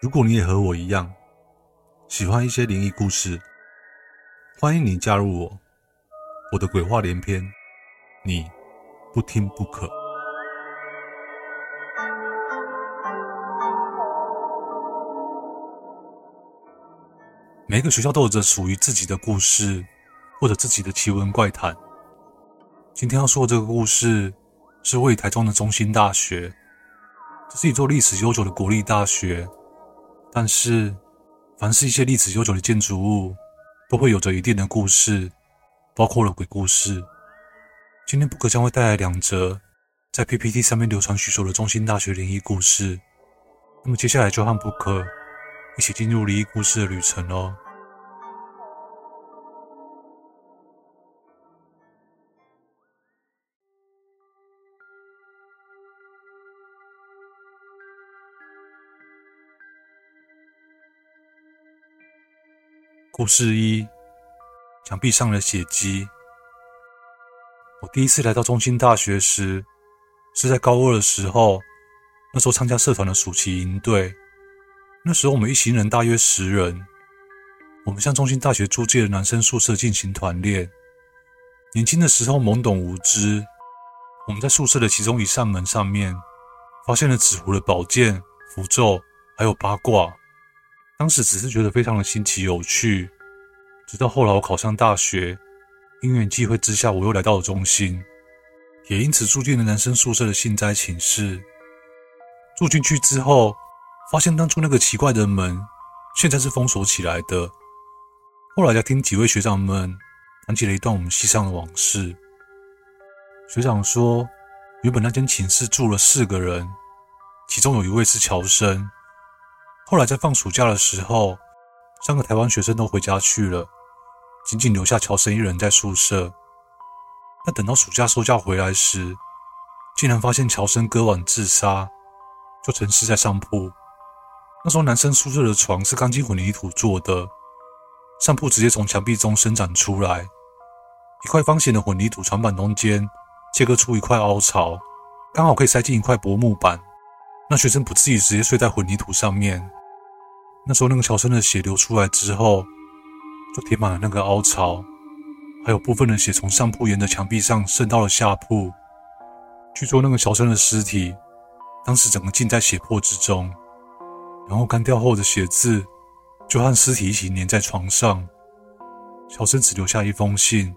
如果你也和我一样喜欢一些灵异故事，欢迎你加入我。我的鬼话连篇，你不听不可。每个学校都有着属于自己的故事，或者自己的奇闻怪谈。今天要说的这个故事，是位于台中的中心大学，这是一座历史悠久的国立大学。但是，凡是一些历史悠久的建筑物，都会有着一定的故事，包括了鬼故事。今天 Book 将会带来两则在 PPT 上面流传许久的中心大学灵异故事。那么接下来就和 Book 一起进入灵异故事的旅程喽。故事一：墙壁上的血迹。我第一次来到中心大学时，是在高二的时候。那时候参加社团的暑期营队，那时候我们一行人大约十人。我们向中心大学租借的男生宿舍进行团练。年轻的时候懵懂无知，我们在宿舍的其中一扇门上面发现了纸糊的宝剑、符咒，还有八卦。当时只是觉得非常的新奇有趣，直到后来我考上大学，因缘际会之下，我又来到了中心，也因此住进了男生宿舍的幸灾寝室。住进去之后，发现当初那个奇怪的门，现在是封锁起来的。后来才听几位学长们谈起了一段我们系上的往事。学长说，原本那间寝室住了四个人，其中有一位是乔生。后来在放暑假的时候，三个台湾学生都回家去了，仅仅留下乔生一人在宿舍。但等到暑假收假回来时，竟然发现乔生割腕自杀，就沉尸在上铺。那时候男生宿舍的床是钢筋混凝土做的，上铺直接从墙壁中伸展出来，一块方形的混凝土床板中间切割出一块凹槽，刚好可以塞进一块薄木板。那学生不至于直接睡在混凝土上面。那时候，那个乔生的血流出来之后，就填满了那个凹槽，还有部分的血从上铺沿着墙壁上渗到了下铺。据说那个乔生的尸体当时整个浸在血泊之中，然后干掉后的血渍就和尸体一起粘在床上。乔生只留下一封信，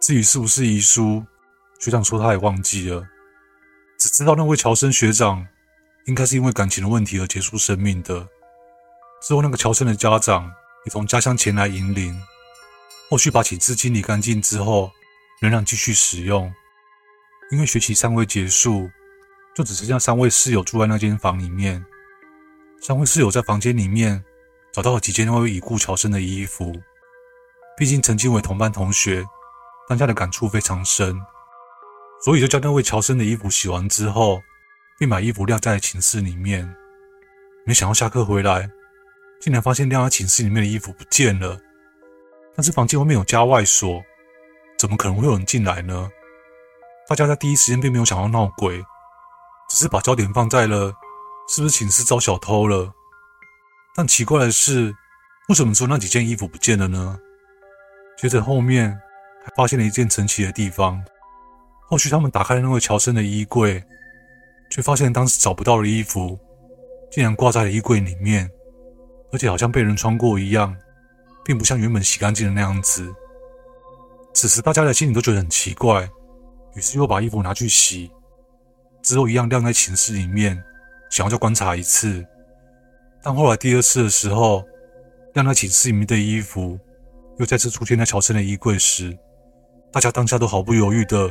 至于是不是遗书，学长说他也忘记了，只知道那位乔生学长应该是因为感情的问题而结束生命的。之后，那个乔生的家长也从家乡前来迎灵。后续把寝室清理干净之后，仍然继续使用。因为学期尚未结束，就只剩下三位室友住在那间房里面。三位室友在房间里面找到了几件那位已故乔生的衣服。毕竟曾经为同班同学，当下的感触非常深，所以就将那位乔生的衣服洗完之后，并把衣服晾在寝室里面。没想到下课回来。竟然发现晾在寝室里面的衣服不见了，但是房间外面有加外锁，怎么可能会有人进来呢？大家在第一时间并没有想要闹鬼，只是把焦点放在了是不是寝室遭小偷了。但奇怪的是，为什么说那几件衣服不见了呢？接着后面还发现了一件神奇的地方，后续他们打开了那位乔生的衣柜，却发现当时找不到的衣服，竟然挂在了衣柜里面。而且好像被人穿过一样，并不像原本洗干净的那样子。此时大家的心里都觉得很奇怪，于是又把衣服拿去洗，之后一样晾在寝室里面，想要再观察一次。但后来第二次的时候，晾在寝室里面的衣服又再次出现在乔森的衣柜时，大家当下都毫不犹豫的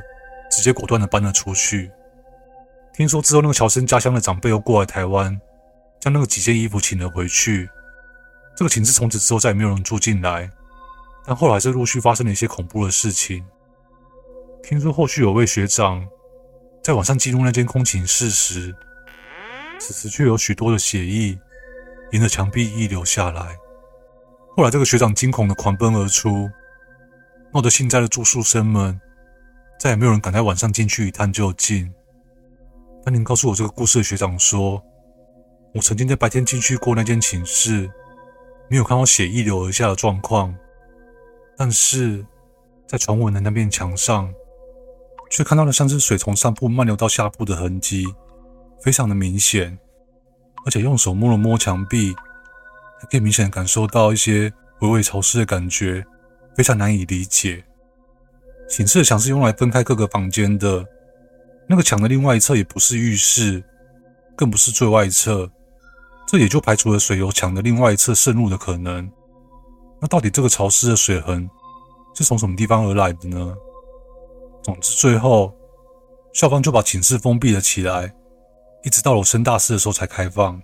直接果断的搬了出去。听说之后，那个乔森家乡的长辈又过来台湾，将那个几件衣服请了回去。这个寝室从此之后再也没有人住进来，但后来是陆续发生了一些恐怖的事情。听说后续有位学长在晚上进入那间空寝室时，此时却有许多的血液沿着墙壁溢流下来。后来这个学长惊恐的狂奔而出，闹得现在的住宿生们再也没有人敢在晚上进去一探究竟。当年告诉我这个故事的学长说，我曾经在白天进去过那间寝室，没有看到血溢流而下的状况，但是在传闻的那面墙上，却看到了像是水从上铺漫流到下铺的痕迹，非常的明显。而且用手摸了摸墙壁，还可以明显感受到一些微微潮湿的感觉，非常难以理解。寝室的墙是用来分开各个房间的，那个墙的另外一侧也不是浴室，更不是最外侧。这也就排除了水由墙的另外一侧渗入的可能。那到底这个潮湿的水痕是从什么地方而来的呢？总之，最后校方就把寝室封闭了起来，一直到了我升大四的时候才开放。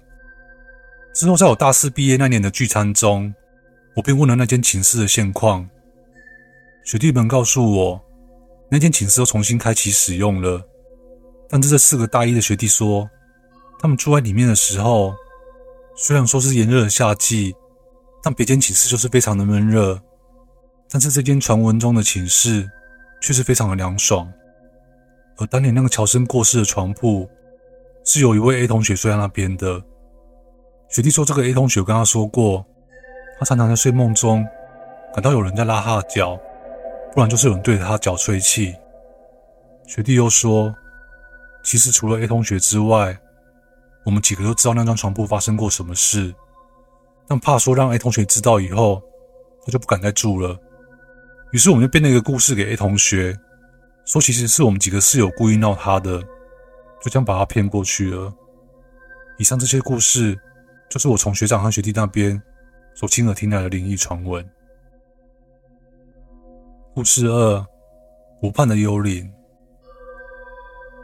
之后，在我大四毕业那年的聚餐中，我便问了那间寝室的现况。学弟们告诉我，那间寝室又重新开启使用了，但是这四个大一的学弟说，他们住在里面的时候。虽然说是炎热的夏季，但别间寝室就是非常的闷热。但是这间传闻中的寝室却是非常的凉爽。而当年那个乔生过世的床铺，是有一位 A 同学睡在那边的。学弟说，这个 A 同学跟他说过，他常常在睡梦中感到有人在拉他的脚，不然就是有人对着他脚吹气。学弟又说，其实除了 A 同学之外，我们几个都知道那张床铺发生过什么事，但怕说让 A 同学知道以后，他就不敢再住了。于是我们就编了一个故事给 A 同学，说其实是我们几个室友故意闹他的，就这样把他骗过去了。以上这些故事，就是我从学长和学弟那边所亲耳听来的灵异传闻。故事二：湖畔的幽灵。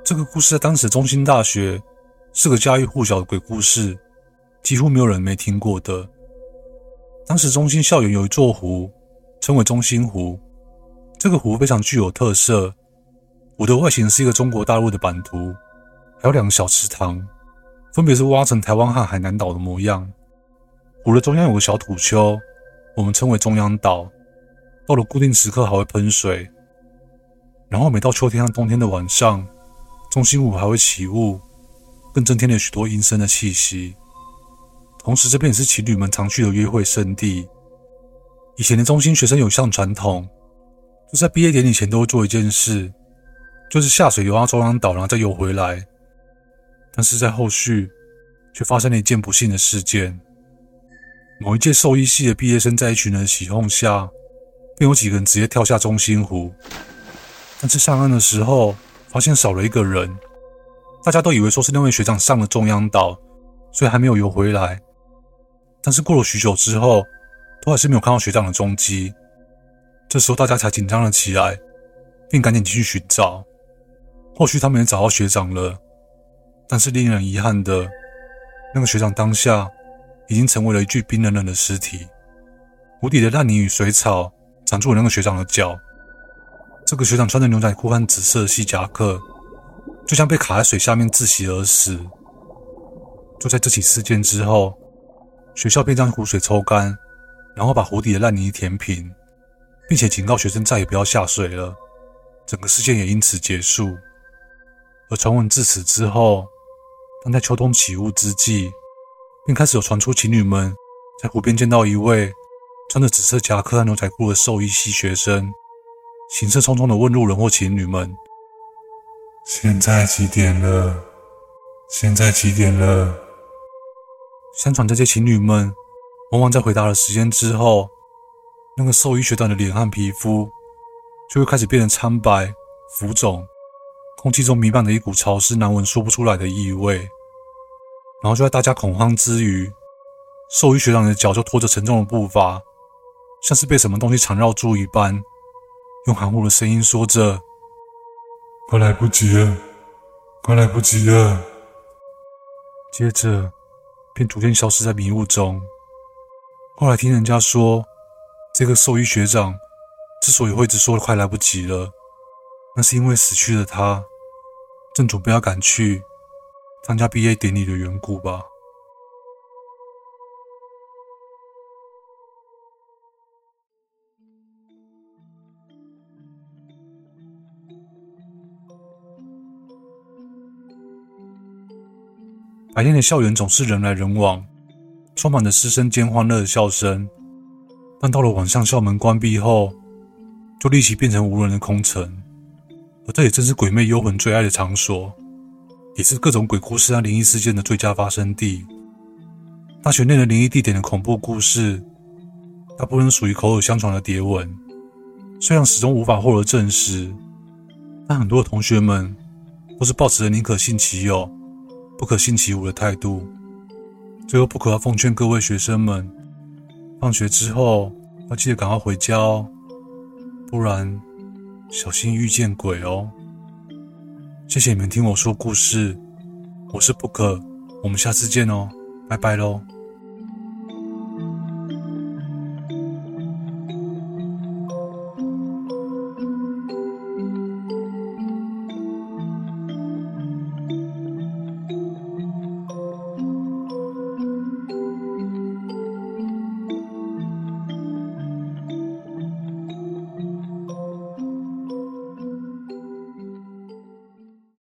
这个故事在当时中心大学。是个家喻户晓的鬼故事，几乎没有人没听过的。当时中心校园有一座湖，称为中心湖。这个湖非常具有特色，湖的外形是一个中国大陆的版图，还有两个小池塘，分别是挖成台湾和海南岛的模样。湖的中央有个小土丘，我们称为中央岛。到了固定时刻还会喷水，然后每到秋天和冬天的晚上，中心湖还会起雾。更增添了许多阴森的气息。同时，这边也是情侣们常去的约会圣地。以前的中心学生有项传统，就在毕业典礼前都会做一件事，就是下水游到中央岛，然后再游回来。但是在后续，却发生了一件不幸的事件。某一届兽医系的毕业生在一群人起哄下，便有几个人直接跳下中心湖。但是上岸的时候，发现少了一个人。大家都以为说是那位学长上了中央岛，所以还没有游回来。但是过了许久之后，都还是没有看到学长的踪迹。这时候大家才紧张了起来，并赶紧继续寻找。后续他们也找到学长了，但是令人遗憾的，那个学长当下已经成为了一具冰冷冷的尸体。湖底的烂泥与水草缠住了那个学长的脚。这个学长穿着牛仔裤和紫色的细夹克。就像被卡在水下面窒息而死。就在这起事件之后，学校便将湖水抽干，然后把湖底的烂泥填平，并且警告学生再也不要下水了。整个事件也因此结束。而传闻自此之后，当在秋冬起雾之际，便开始有传出情侣们在湖边见到一位穿着紫色夹克和牛仔裤的兽医系学生，行色匆匆地问路人或情侣们。现在几点了？现在几点了？相传这些情侣们，往往在回答了时间之后，那个兽医学长的脸和皮肤就会开始变得苍白、浮肿，空气中弥漫着一股潮湿、难闻、说不出来的异味。然后就在大家恐慌之余，兽医学长的脚就拖着沉重的步伐，像是被什么东西缠绕住一般，用含糊的声音说着。快来不及了，快来不及了！接着便逐渐消失在迷雾中。后来听人家说，这个兽医学长之所以会一直说快来不及了，那是因为死去的他正准备要赶去参加毕业典礼的缘故吧。白天的校园总是人来人往，充满着师生间欢乐的笑声，但到了晚上，校门关闭后，就立即变成无人的空城。而这也正是鬼魅幽魂最爱的场所，也是各种鬼故事和灵异事件的最佳发生地。大学内的灵异地点的恐怖故事，大部分属于口耳相传的谍闻，虽然始终无法获得证实，但很多同学们都是抱持着宁可信其有，不可信其无的态度。最后，不可要奉劝各位学生们，放学之后要记得赶快回家哦，不然小心遇见鬼哦。谢谢你们听我说故事，我是不可，我们下次见哦。拜拜喽。